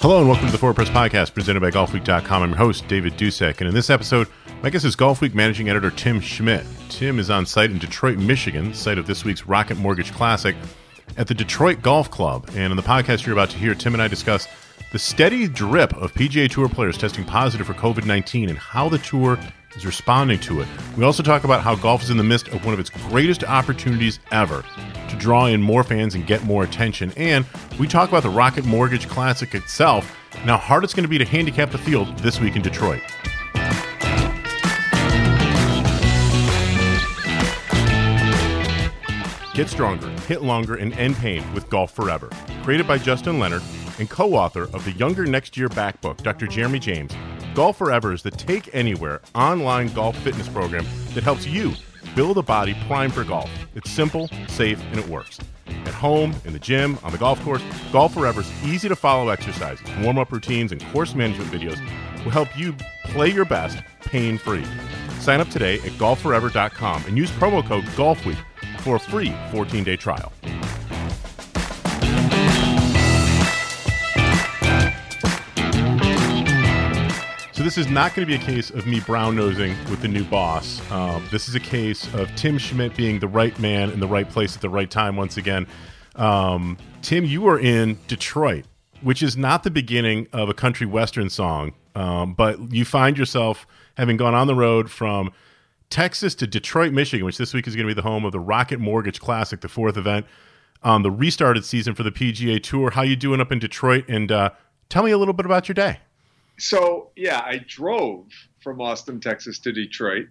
Hello and welcome to the Forward Press Podcast presented by GolfWeek.com. I'm your host, David Dusek, and in this episode, my guest is Golf Week managing editor Tim Schmidt. Tim is on site in Detroit, Michigan, site of this week's Rocket Mortgage Classic at the Detroit Golf Club. And in the podcast you're about to hear, Tim and I discuss the steady drip of PGA Tour players testing positive for COVID 19 and how the tour is responding to it. We also talk about how golf is in the midst of one of its greatest opportunities ever to draw in more fans and get more attention. And we talk about the Rocket Mortgage Classic itself and how hard it's going to be to handicap the field this week in Detroit. Get stronger, hit longer, and end pain with Golf Forever. Created by Justin Leonard and co author of the Younger Next Year Back book, Dr. Jeremy James, Golf Forever is the take anywhere online golf fitness program that helps you build a body primed for golf. It's simple, safe, and it works. At home, in the gym, on the golf course, Golf Forever's easy to follow exercises, warm up routines, and course management videos will help you play your best pain free. Sign up today at golfforever.com and use promo code GOLFWEEK for a free 14 day trial. So this is not going to be a case of me brown nosing with the new boss. Um, this is a case of Tim Schmidt being the right man in the right place at the right time once again. Um, Tim, you are in Detroit, which is not the beginning of a country western song, um, but you find yourself having gone on the road from Texas to Detroit, Michigan, which this week is going to be the home of the Rocket Mortgage Classic, the fourth event on the restarted season for the PGA Tour. How you doing up in Detroit? And uh, tell me a little bit about your day so yeah, I drove from Austin, Texas to Detroit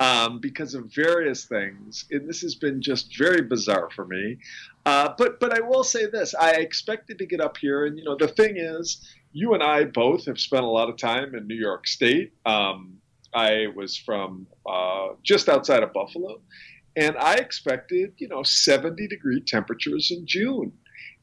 um, because of various things, and this has been just very bizarre for me. Uh, but but I will say this: I expected to get up here, and you know the thing is, you and I both have spent a lot of time in New York State. Um, I was from uh, just outside of Buffalo, and I expected you know 70 degree temperatures in June,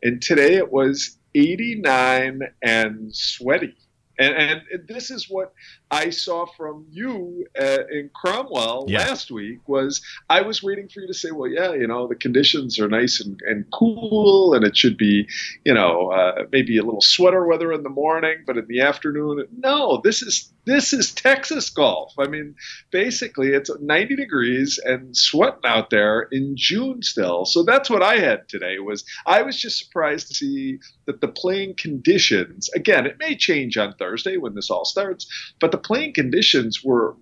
and today it was 89 and sweaty. And, and, this is what I saw from you uh, in Cromwell yeah. last week was I was waiting for you to say, well, yeah, you know, the conditions are nice and, and cool, and it should be, you know, uh, maybe a little sweater weather in the morning, but in the afternoon, no, this is this is Texas golf. I mean, basically, it's 90 degrees and sweating out there in June still. So that's what I had today. Was I was just surprised to see that the playing conditions. Again, it may change on Thursday when this all starts, but the playing conditions were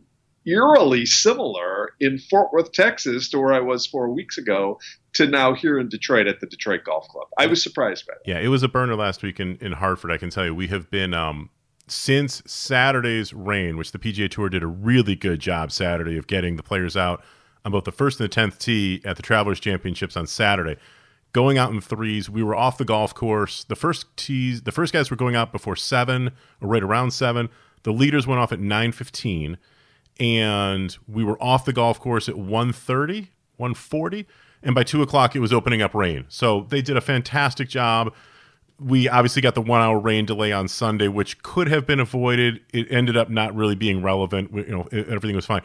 eerily similar in Fort Worth, Texas, to where I was four weeks ago, to now here in Detroit at the Detroit Golf Club. I was surprised by that. Yeah, it was a burner last week in, in Hartford. I can tell you, we have been um, since Saturday's rain, which the PGA Tour did a really good job Saturday of getting the players out on both the first and the tenth tee at the Travelers Championships on Saturday. Going out in threes, we were off the golf course. The first tees, the first guys were going out before seven or right around seven. The leaders went off at nine fifteen, and we were off the golf course at 1.30, 1.40, and by two o'clock it was opening up rain. So they did a fantastic job we obviously got the one hour rain delay on Sunday, which could have been avoided. It ended up not really being relevant. You know, everything was fine.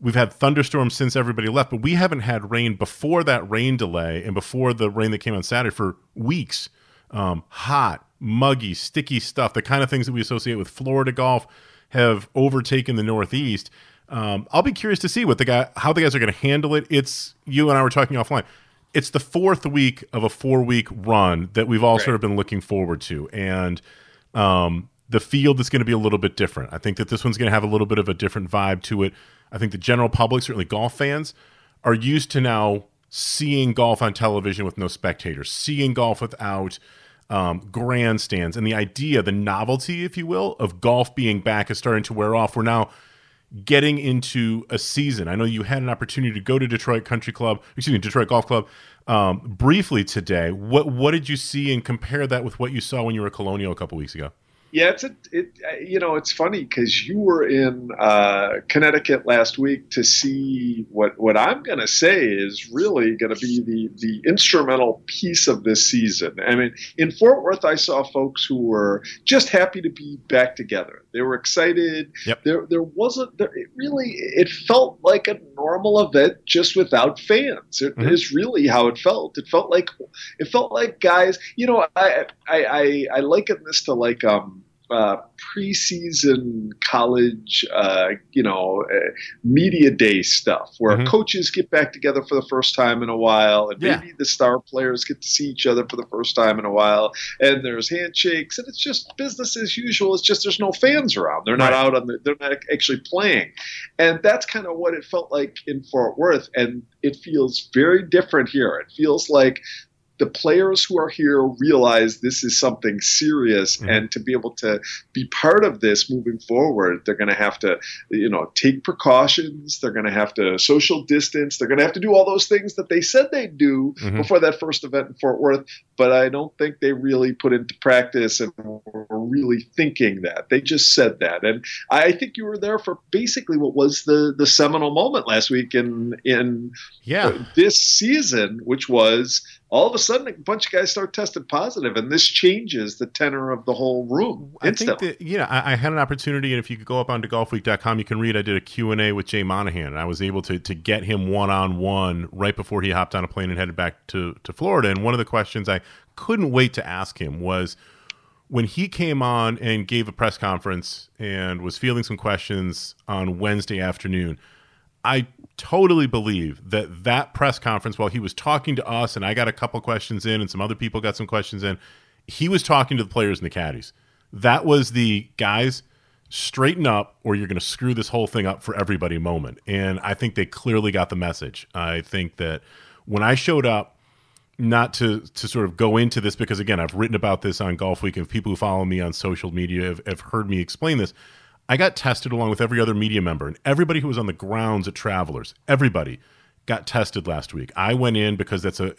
We've had thunderstorms since everybody left, but we haven't had rain before that rain delay and before the rain that came on Saturday for weeks. Um, hot, muggy, sticky stuff, the kind of things that we associate with Florida golf have overtaken the Northeast. Um, I'll be curious to see what the guy, how the guys are going to handle it. It's you and I were talking offline it's the fourth week of a four week run that we've all right. sort of been looking forward to, and um, the field is going to be a little bit different. I think that this one's going to have a little bit of a different vibe to it. I think the general public, certainly golf fans, are used to now seeing golf on television with no spectators, seeing golf without um, grandstands, and the idea, the novelty, if you will, of golf being back is starting to wear off. We're now getting into a season. I know you had an opportunity to go to Detroit Country Club, excuse me, Detroit Golf Club, um, briefly today. What what did you see and compare that with what you saw when you were at Colonial a couple weeks ago? Yeah, it's a, it. You know, it's funny because you were in uh, Connecticut last week to see what what I'm going to say is really going to be the the instrumental piece of this season. I mean, in Fort Worth, I saw folks who were just happy to be back together. They were excited. Yep. There there wasn't there, it really. It felt like a normal event just without fans. It Mhm. is really how it felt. It felt like it felt like guys. You know, I I I, I liken this to like um uh, preseason college, uh, you know, uh, media day stuff where Mhm. coaches get back together for the first time in a while, and Yeah. maybe the star players get to see each other for the first time in a while, and there's handshakes, and it's just business as usual. It's just there's no fans around; they're not Right. out on the, they're not actually playing, and that's kind of what it felt like in Fort Worth, and it feels very different here. It feels like the players who are here realize this is something serious Mhm. and to be able to be part of this moving forward they're going to have to you know take precautions they're going to have to social distance they're going to have to do all those things that they said they'd do Mhm. before that first event in Fort Worth but I don't think they really put into practice and were really thinking that they just said that and I think you were there for basically what was the the seminal moment last week in in Yeah. this season, which was all of a sudden a bunch of guys start testing positive, and this changes the tenor of the whole room I think that you know I, I had an opportunity, and if you could go up onto golfweek.com, you can read. I did a Q and A with Jay Monahan, and I was able to to get him one on one right before he hopped on a plane and headed back to to Florida. And one of the questions I couldn't wait to ask him was when he came on and gave a press conference and was fielding some questions on Wednesday afternoon. I totally believe that that press conference, while he was talking to us, and I got a couple questions in, and some other people got some questions in, he was talking to the players and the caddies. That was the guys straighten up, or you're going to screw this whole thing up for everybody moment. And I think they clearly got the message. I think that when I showed up, not to to sort of go into this because again I've written about this on Golf Week and people who follow me on social media have, have heard me explain this. I got tested along with every other media member and everybody who was on the grounds at Travelers. Everybody got tested last week. I went in because that's a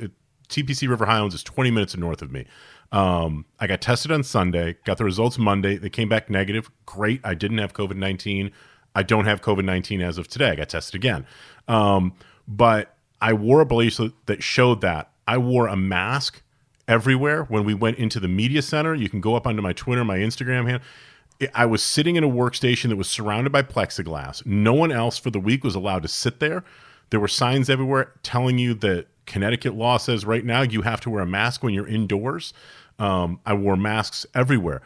TPC River Highlands is 20 minutes north of me. Um, I got tested on Sunday, got the results Monday. They came back negative. Great. I didn't have COVID 19. I don't have COVID 19 as of today. I got tested again. Um, but I wore a bracelet that showed that. I wore a mask everywhere when we went into the media center. You can go up onto my Twitter, my Instagram hand. I was sitting in a workstation that was surrounded by plexiglass. No one else for the week was allowed to sit there. There were signs everywhere telling you that Connecticut law says right now you have to wear a mask when you're indoors. Um, I wore masks everywhere.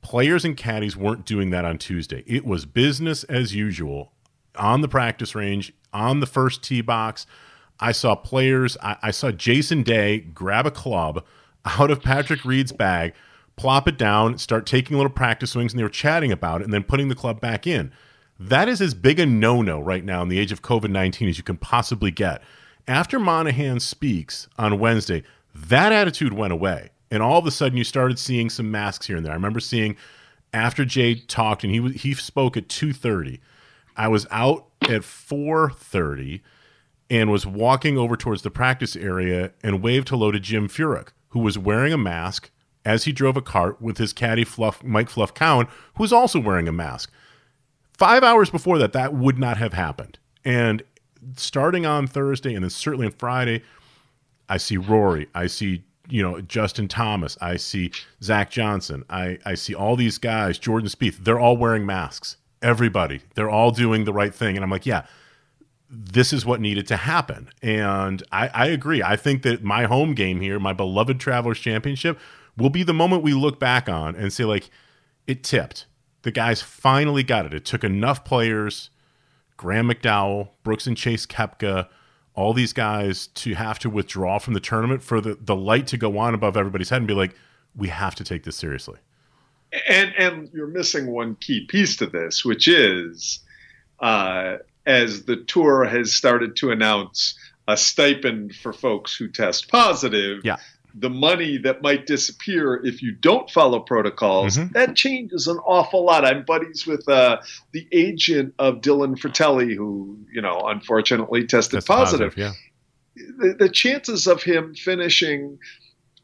Players and caddies weren't doing that on Tuesday. It was business as usual on the practice range, on the first tee box. I saw players, I, I saw Jason Day grab a club out of Patrick Reed's bag, plop it down, start taking little practice swings, and they were chatting about it and then putting the club back in. That is as big a no no right now in the age of COVID 19 as you can possibly get. After Monahan speaks on Wednesday, that attitude went away. And all of a sudden, you started seeing some masks here and there. I remember seeing after Jay talked, and he he spoke at two thirty. I was out at four thirty, and was walking over towards the practice area and waved hello to Jim Furyk, who was wearing a mask as he drove a cart with his caddy Fluff Mike Fluff Cowan, who was also wearing a mask. Five hours before that, that would not have happened. And starting on Thursday and then certainly on Friday, I see Rory, I see you know Justin Thomas, I see Zach Johnson, I I see all these guys, Jordan Spieth, they're all wearing masks. Everybody, they're all doing the right thing, and I'm like, yeah, this is what needed to happen. And I, I agree. I think that my home game here, my beloved Travelers Championship, will be the moment we look back on and say like, it tipped. The guys finally got it. It took enough players, Graham McDowell, Brooks and Chase Koepka, all these guys to have to withdraw from the tournament for the, the light to go on above everybody's head and be like, we have to take this seriously. And and you're missing one key piece to this, which is uh, as the tour has started to announce a stipend for folks who test positive. Yeah. The money that might disappear if you don't follow protocols, Mhm. that changes an awful lot. I'm buddies with uh, the agent of Dylan Frittelli, who, you know, unfortunately tested That's positive Yeah. the, the chances of him finishing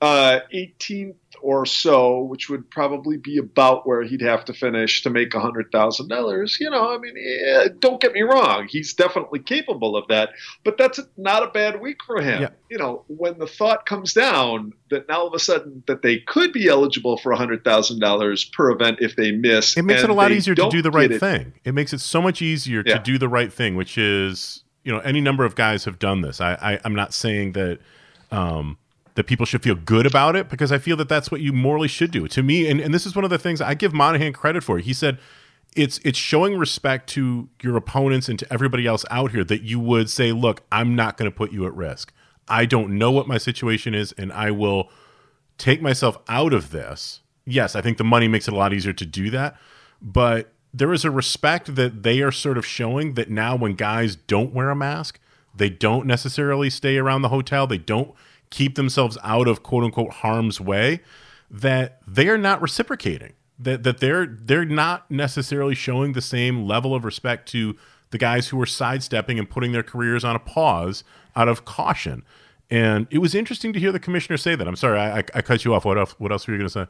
uh, 18th or so, which would probably be about where he'd have to finish to make $100,000. You know, I mean, yeah, don't get me wrong. He's definitely capable of that, but that's not a bad week for him. Yeah. You know, when the thought comes down that now all of a sudden that they could be eligible for $100,000 per event if they miss. It makes it a lot easier to do the right it. thing. It makes it so much easier yeah. to do the right thing, which is, you know, any number of guys have done this. I, I I'm not saying that, um, that people should feel good about it because I feel that that's what you morally should do. To me, and, and this is one of the things I give Monahan credit for. He said it's it's showing respect to your opponents and to everybody else out here that you would say, look, I'm not going to put you at risk. I don't know what my situation is, and I will take myself out of this. Yes, I think the money makes it a lot easier to do that, but there is a respect that they are sort of showing that now when guys don't wear a mask, they don't necessarily stay around the hotel, they don't keep themselves out of quote unquote harm's way that they are not reciprocating that that they're they're not necessarily showing the same level of respect to the guys who are sidestepping and putting their careers on a pause out of caution. And it was interesting to hear the commissioner say that. I'm sorry i, I, I cut you off. What else what else were you going to say?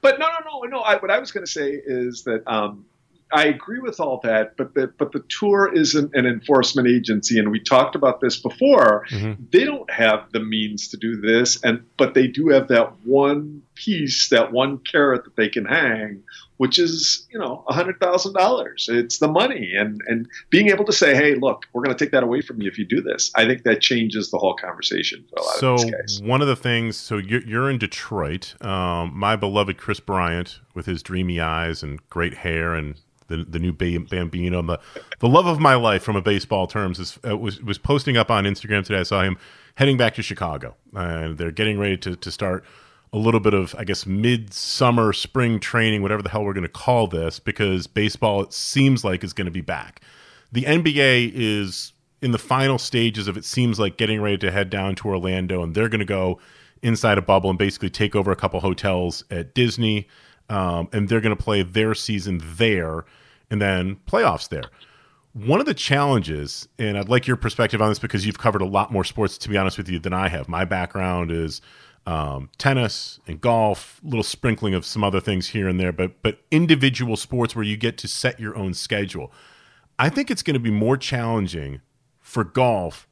But no no no no. I, what i was going to say is that um, I agree with all that, but the but the tour isn't an enforcement agency, and we talked about this before. Mm-hmm. They don't have the means to do this, and but they do have that one piece, that one carrot that they can hang, which is you know a hundred thousand dollars. It's the money, and and being able to say, hey, look, we're going to take that away from you if you do this. I think that changes the whole conversation for a lot so of these guys. one of the things, so you're, you're in Detroit. Um, my beloved Kris Bryant with his dreamy eyes and great hair and the the new Bambino, the the love of my life from a baseball terms is uh, was was posting up on Instagram today. I saw him heading back to Chicago, and they're getting ready to to start a little bit of I guess midsummer spring training, whatever the hell we're going to call this, because baseball it seems like is going to be back. The NBA is in the final stages of it seems like getting ready to head down to Orlando, and they're going to go inside a bubble and basically take over a couple hotels at Disney. Um, and they're going to play their season there and then playoffs there. One of the challenges, and I'd like your perspective on this because you've covered a lot more sports, to be honest with you, than I have. My background is um, tennis and golf, little sprinkling of some other things here and there, but but individual sports where you get to set your own schedule. I think it's going to be more challenging for golf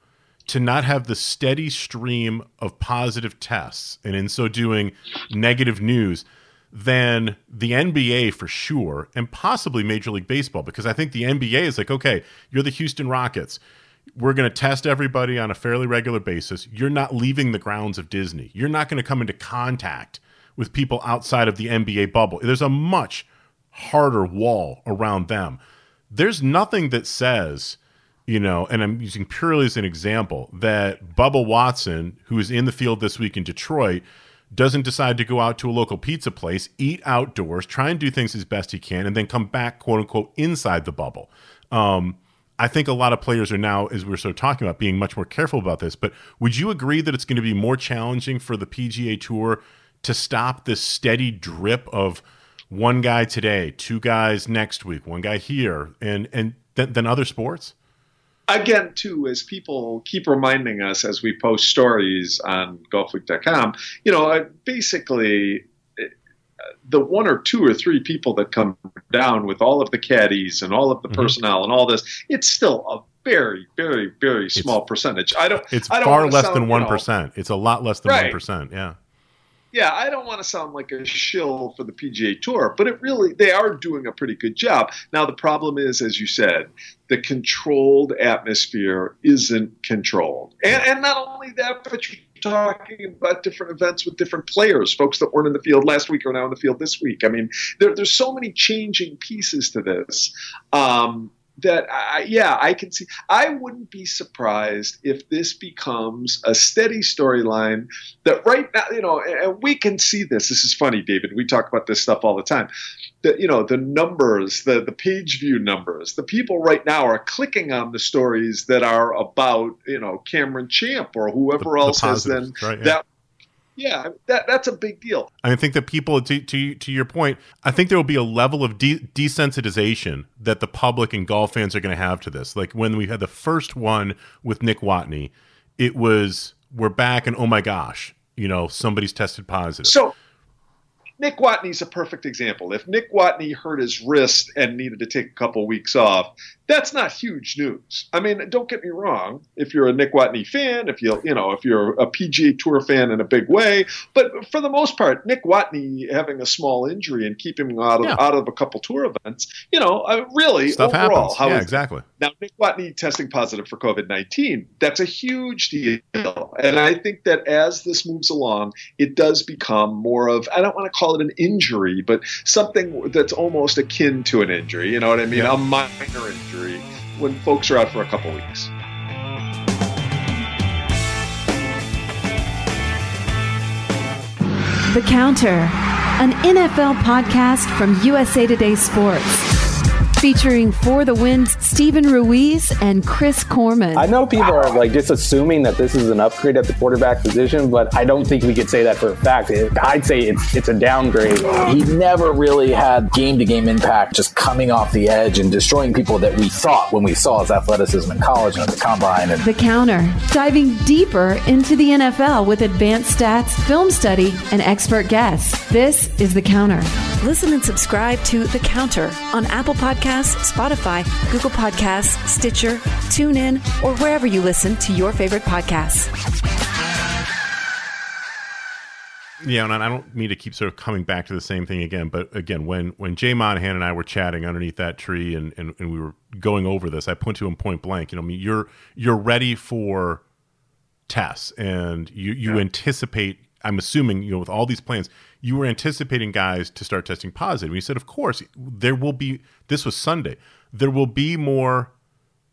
to not have the steady stream of positive tests, and in so doing, negative news than the NBA for sure, and possibly Major League Baseball, because I think the NBA is like, okay, you're the Houston Rockets. We're going to test everybody on a fairly regular basis. You're not leaving the grounds of Disney. You're not going to come into contact with people outside of the NBA bubble. There's a much harder wall around them. There's nothing that says, you know, and I'm using purely as an example, that Bubba Watson, who is in the field this week in Detroit, doesn't decide to go out to a local pizza place, eat outdoors, try and do things as best he can, and then come back, quote unquote, inside the bubble. Um, I think a lot of players are now, as we are sort of talking about, being much more careful about this. But would you agree that it's going to be more challenging for the PGA Tour to stop this steady drip of one guy today, two guys next week, one guy here, and and th- than other sports? Again, too, as people keep reminding us as we post stories on golfweek.com, you know, basically the one or two or three people that come down with all of the caddies and all of the mm-hmm. personnel and all this, it's still a very, very, very small it's, percentage. I don't. It's I don't far less sound, than one you know, It's a lot less than one right. percent. Yeah yeah, I don't want to sound like a shill for the PGA Tour, but it really they are doing a pretty good job. Now the problem is, as you said, the controlled atmosphere isn't controlled, and and not only that, but you're talking about different events with different players, folks that weren't in the field last week are now in the field this week. I mean, there, there's so many changing pieces to this. Um, that I, yeah, I can see. I wouldn't be surprised if this becomes a steady storyline that right now, you know, and we can see this. This is funny, David. We talk about this stuff all the time. That you know, the numbers, the the page view numbers, the people right now are clicking on the stories that are about you know Cameron Champ or whoever the, else the has then right, yeah. that yeah, that that's a big deal. I think that people, to to to your point, I think there will be a level of de- desensitization that the public and golf fans are going to have to this. Like when we had the first one with Nick Watney, it was we're back and oh my gosh, you know somebody's tested positive. So Nick Watney's a perfect example. If Nick Watney hurt his wrist and needed to take a couple weeks off, that's not huge news. I mean, don't get me wrong. If you're a Nick Watney fan, if you you know if you're a PGA Tour fan in a big way, but for the most part, Nick Watney having a small injury and keeping him out of Yeah. out of a couple tour events, you know, uh, really Stuff overall, happens. how yeah, exactly. now, Nick Watney testing positive for COVID 19, that's a huge deal. And I think that as this moves along, it does become more of, I don't want to call it an injury, but something that's almost akin to an injury. You know what I mean? Yeah. A minor injury when folks are out for a couple weeks. The Counter, an NFL podcast from USA Today Sports. Featuring For the Win's Stephen Ruiz and Chris Corman. I know people are like just assuming that this is an upgrade at the quarterback position, but I don't think we could say that for a fact. It- I'd say it's it's a downgrade. He never really had game to game impact, just coming off the edge and destroying people that we thought when we saw his athleticism in college and at the combine. And The Counter, diving deeper into the NFL with advanced stats, film study, and expert guests. This is The Counter. Listen and subscribe to The Counter on Apple Podcasts, Spotify, Google Podcasts, Stitcher, TuneIn, or wherever you listen to your favorite podcasts. Yeah, and I don't mean to keep sort of coming back to the same thing again, but again, when when Jay Monahan and I were chatting underneath that tree and, and, and we were going over this, I put to him point blank, you know, I mean, you're you're ready for tests and you you anticipate I'm assuming, you know, with all these plans, you were anticipating guys to start testing positive. And he said, of course, there will be this was Sunday. There will be more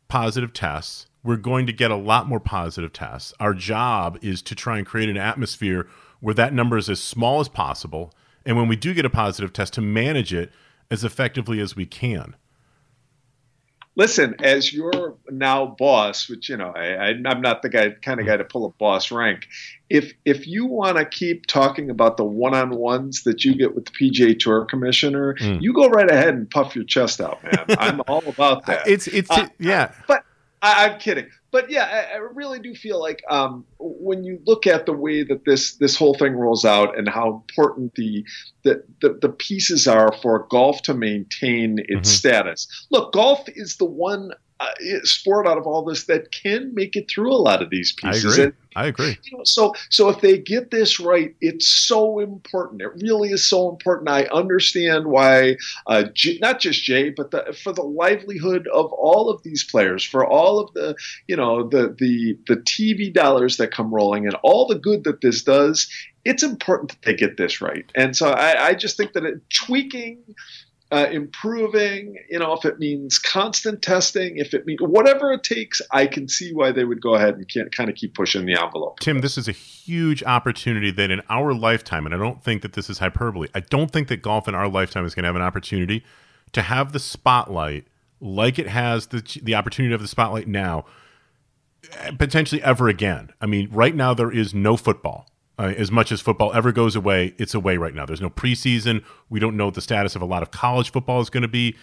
positive tests. We're going to get a lot more positive tests. Our job is to try and create an atmosphere where that number is as small as possible. And when we do get a positive test, to manage it as effectively as we can. Listen, as your now boss, which you know, I, I'm not the guy, kind of guy to pull a boss rank. If if you want to keep talking about the one-on-ones that you get with the PGA Tour commissioner, Mm. you go right ahead and puff your chest out, man. I'm all about that. It's it's Uh, yeah. but I, I'm kidding. But yeah, I, I really do feel like um, when you look at the way that this this whole thing rolls out and how important the the, the, the pieces are for golf to maintain its Mhm. status. Look, golf is the one uh, sport out of all this that can make it through a lot of these pieces. And, I agree. you know, so so if they get this right, it's so important. It really is so important. I understand why, uh, not just Jay, but the, for the livelihood of all of these players, for all of the you know the the the TV dollars that come rolling, and all the good that this does. It's important that they get this right, and so I, I just think that it, tweaking uh, improving, you know, if it means constant testing, if it means whatever it takes, I can see why they would go ahead and can, kind of keep pushing the envelope. Tim, this is a huge opportunity that in our lifetime, and I don't think that this is hyperbole, I don't think that golf in our lifetime is going to have an opportunity to have the spotlight like it has the, the opportunity of the spotlight now, eh, potentially ever again. I mean, right now there is no football. Uh, as much as football ever goes away, it's away right now. There's no preseason. We don't know what the status of a lot of college football is going to be.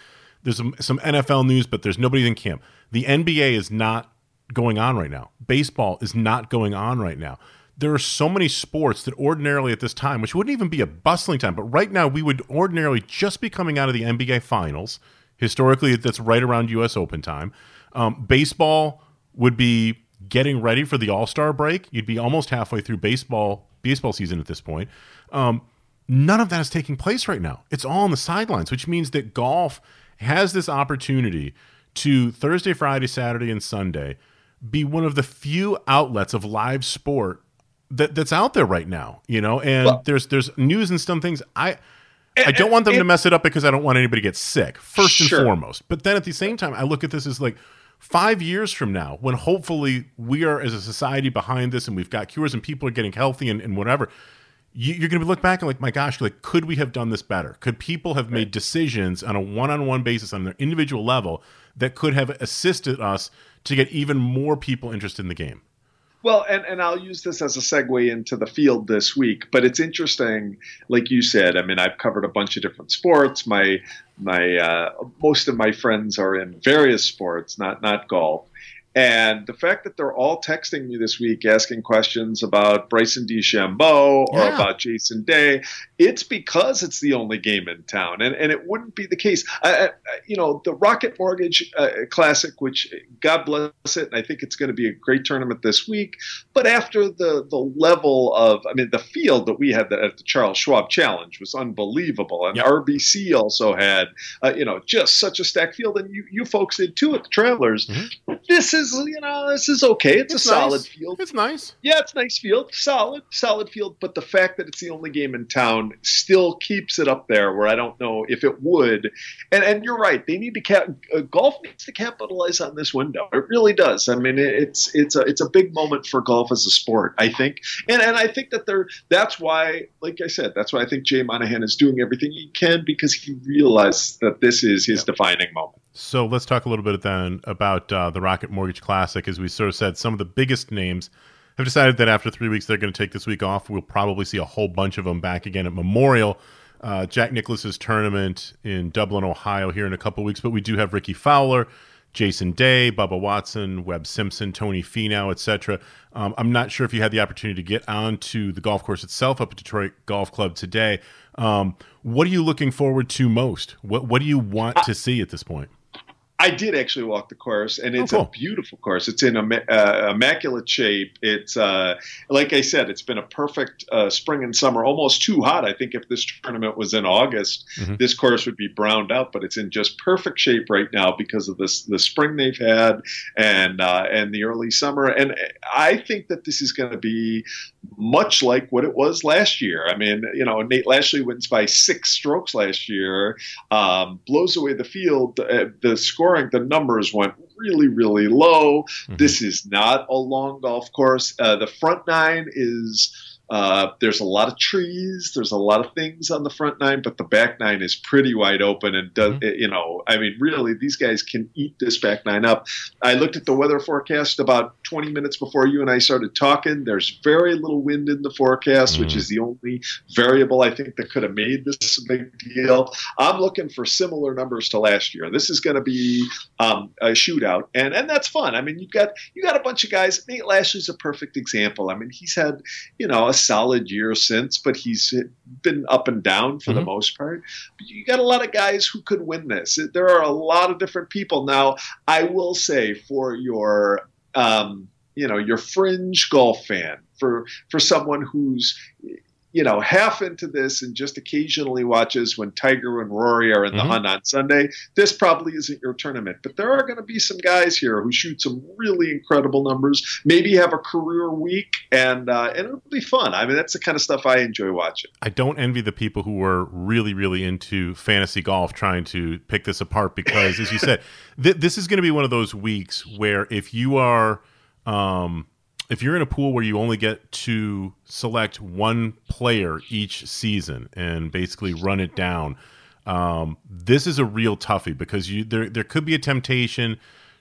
There's some, some NFL news, but there's nobody in camp. The NBA is not going on right now. Baseball is not going on right now. There are so many sports that ordinarily at this time, which wouldn't even be a bustling time, but right now we would ordinarily just be coming out of the NBA finals. Historically, that's right around U.S. Open time. Um, baseball would be getting ready for the All Star break. You'd be almost halfway through baseball baseball season at this point. Um, none of that is taking place right now. It's all on the sidelines, which means that golf has this opportunity to Thursday, Friday, Saturday, and Sunday be one of the few outlets of live sport that, that's out there right now. You know, and Well- there's there's news and some things. I I don't want them to mess it up because I don't want anybody to get sick first Sure. and foremost. But then at the same time, I look at this as like five years from now, when hopefully we are as a society behind this and we've got cures and people are getting healthy and, and whatever. You, you're going to look back and like, my gosh, like, could we have done this better? Could people have made decisions on a one-on-one basis on their individual level that could have assisted us to get even more people interested in the game? Well, and, and I'll use this as a segue into the field this week, but it's interesting, like you said. I mean, I've covered a bunch of different sports. My my uh, most of my friends are in various sports, not not golf, And the fact that they're all texting me this week asking questions about Bryson DeChambeau or Yeah. about Jason Day, it's because it's the only game in town, and and it wouldn't be the case. I, I, you know, the Rocket Mortgage uh, Classic, which God bless it, and I think it's going to be a great tournament this week. But after the the level of, I mean, the field that we had at the Charles Schwab Challenge was unbelievable, and Yep. RBC also had, uh, you know, just such a stacked field, and you you folks did too at the Travelers. This is, you know, this is okay. It's, It's a solid field. It's nice. Yeah, it's nice field, solid, solid field. But the fact that it's the only game in town still keeps it up there. Where I don't know if it would. And and you're right. They need to cap. Uh, golf needs to capitalize on this window. It really does. I mean, it, it's it's a it's a big moment for golf as a sport. I think, and and I think that they're. That's why, like I said, that's why I think Jay Monahan is doing everything he can because he realized that this is his defining moment. So let's talk a little bit then about uh, the Rocket Mortgage Classic. As we sort of said, some of the biggest names have decided that after three weeks they're going to take this week off. We'll probably see a whole bunch of them back again at Memorial. Uh, Jack Nicklaus's tournament in Dublin, Ohio, here in a couple weeks. But we do have Rickie Fowler, Jason Day, Bubba Watson, Webb Simpson, Tony Finau, etc. Um, I'm not sure if you had the opportunity to get onto the golf course itself up at Detroit Golf Club today. Um, what are you looking forward to most? What What do you want to see at this point? I did actually walk the course, and it's Oh, cool. a beautiful course. It's in uh, immaculate shape. It's uh, like I said, it's been a perfect uh, spring and summer. Almost too hot. I think if this tournament was in August, Mhm. this course would be browned out. But it's in just perfect shape right now because of this the spring they've had and uh, and the early summer. And I think that this is going to be much like what it was last year. I mean, you know, Nate Lashley wins by six strokes last year um, blows away the field. Uh, the scoring, the numbers went really, really low. Mhm. This is not a long golf course. Uh, the front nine is. Uh, there's a lot of trees. There's a lot of things on the front nine, but the back nine is pretty wide open. And does, you know, I mean, really, these guys can eat this back nine up. I looked at the weather forecast about 20 minutes before you and I started talking. There's very little wind in the forecast, which Mm. is the only variable I think that could have made this a big deal. I'm looking for similar numbers to last year. This is going to be um, a shootout, and and that's fun. I mean, you got you got a bunch of guys. Nate Lashley's a perfect example. I mean, he's had you know a solid year since, but he's been up and down for the Mhm. most part. But you got a lot of guys who could win this. There are a lot of different people now. I will say for your um, you know your fringe golf fan for for someone who's you know half into this and just occasionally watches when Tiger and Rory are in the Mhm. hunt on Sunday this probably isn't your tournament. But there are going to be some guys here who shoot some really incredible numbers maybe have a career week and uh, and it'll be fun. I mean that's the kind of stuff I enjoy watching. I don't envy the people who were really, really into fantasy golf trying to pick this apart because, as you said, th- this is going to be one of those weeks where if you are, um, if you're in a pool where you only get to select one player each season and basically run it down, um, this is a real toughie because you there there could be a temptation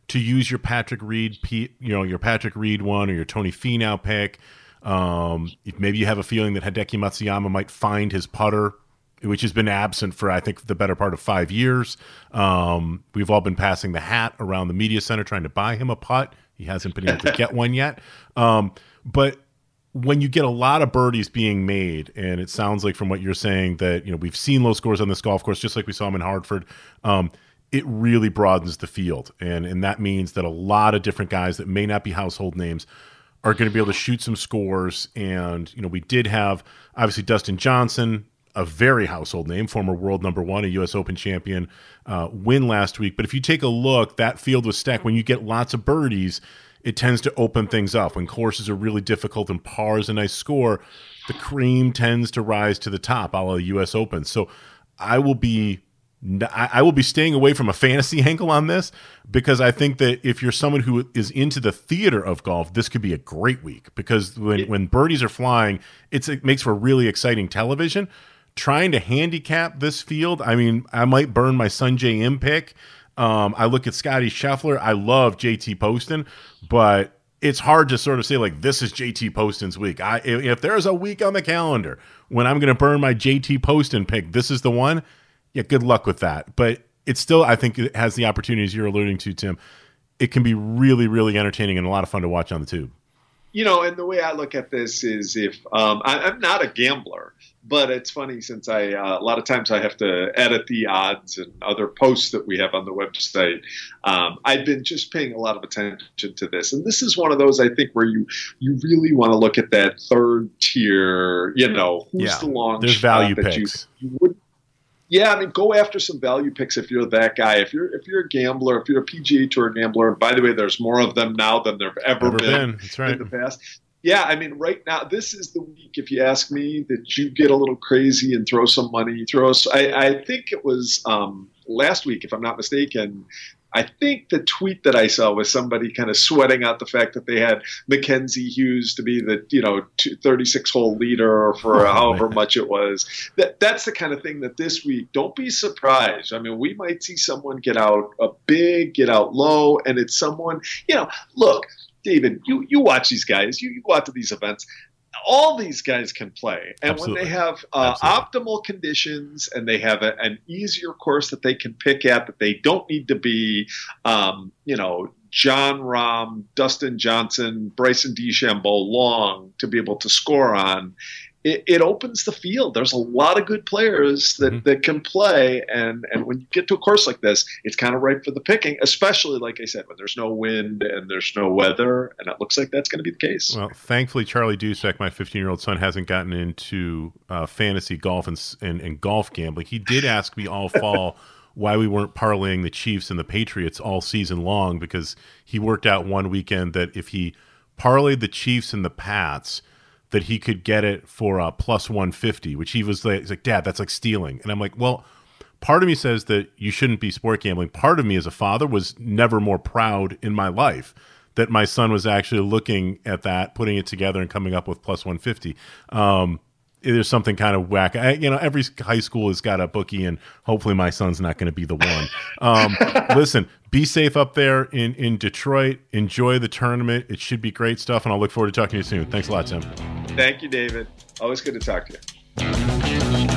to use your Patrick Reed, you know, your Patrick Reed one or your Tony Finau pick. Um, maybe you have a feeling that Hideki Matsuyama might find his putter, which has been absent for I think the better part of five years. Um, we've all been passing the hat around the media center trying to buy him a putt. He hasn't been able to get one yet. Um, but when you get a lot of birdies being made, and it sounds like from what you're saying that you know we've seen low scores on this golf course, just like we saw them in Hartford. Um, it really broadens the field, and and that means that a lot of different guys that may not be household names are going to be able to shoot some scores. And you know, we did have obviously Dustin Johnson, a very household name, former world number one, a U.S. Open champion, uh, win last week. But if you take a look, that field was stacked. When you get lots of birdies, it tends to open things up. When courses are really difficult and par is a nice score, the cream tends to rise to the top, a la the U.S. Open. So I will be I I will be staying away from a fantasy angle on this because I think that if you're someone who is into the theater of golf, this could be a great week because when, when birdies are flying, it's, it makes for really exciting television. Trying to handicap this field, I mean, I might burn my Sungjae Im pick. Um, I look at Scottie Scheffler. I love JT Poston, but it's hard to sort of say like this is JT Poston's week. I if if there's a week on the calendar when I'm going to burn my JT Poston pick, this is the one yeah, good luck with that. But it still, I think, it has the opportunities you're alluding to, Tim. it can be really, really entertaining and a lot of fun to watch on the tube. You know, and the way I look at this is if um, I, am not a gambler, but it's funny since I uh, a lot of times I have to edit the odds and other posts that we have on the website. Um, I've been just paying a lot of attention to this, and this is one of those I think where you you really want to look at that third tier. You know, who's yeah, the long there's value picks. You, you would yeah, I mean, go after some value picks if you're that guy. If you're if you're a gambler, if you're a PGA Tour gambler, and by the way, there's more of them now than there've ever, ever been, been. That's right. in the past. Yeah, I mean, right now, this is the week, if you ask me, that you get a little crazy and throw some money. Throw, I, I think it was um, last week, if I'm not mistaken, I think the tweet that I saw was somebody kind of sweating out the fact that they had Mackenzie Hughes to be the you know 36 hole leader for oh, however man. much it was. That that's the kind of thing that this week. Don't be surprised. I mean, we might see someone get out a big, get out low, and it's someone you know. Look, David, you you watch these guys. You, you go out to these events all these guys can play. And Absolutely. when they have uh, optimal conditions and they have a, an easier course that they can pick at, that they don't need to be, um, you know, Jon Rahm, Dustin Johnson, Bryson DeChambeau long to be able to score on it, it, opens the field. There's a lot of good players that, mm-hmm. that can play, and and when you get to a course like this, it's kind of ripe for the picking. Especially, like I said, when there's no wind and there's no weather, and it looks like that's going to be the case. Well, thankfully, Charlie Dusek, my 15 year old son, hasn't gotten into uh, fantasy golf and, and, and golf gambling. He did ask me all fall. why we weren't parlaying the Chiefs and the Patriots all season long because he worked out one weekend that if he parlayed the Chiefs and the Pats, that he could get it for a plus 150, which he was like, he's like, Dad, that's like stealing. And I'm like, well, part of me says that you shouldn't be sport gambling. Part of me as a father was never more proud in my life that my son was actually looking at that, putting it together, and coming up with plus 150. Um, there's something kind of whack. I, you know, every high school has got a bookie, and hopefully my son's not going to be the one. Um, listen, be safe up there in in Detroit. Enjoy the tournament. It should be great stuff, and I'll look forward to talking to you soon. Thanks a lot, Tim. Thank you, David. Always good to talk to you.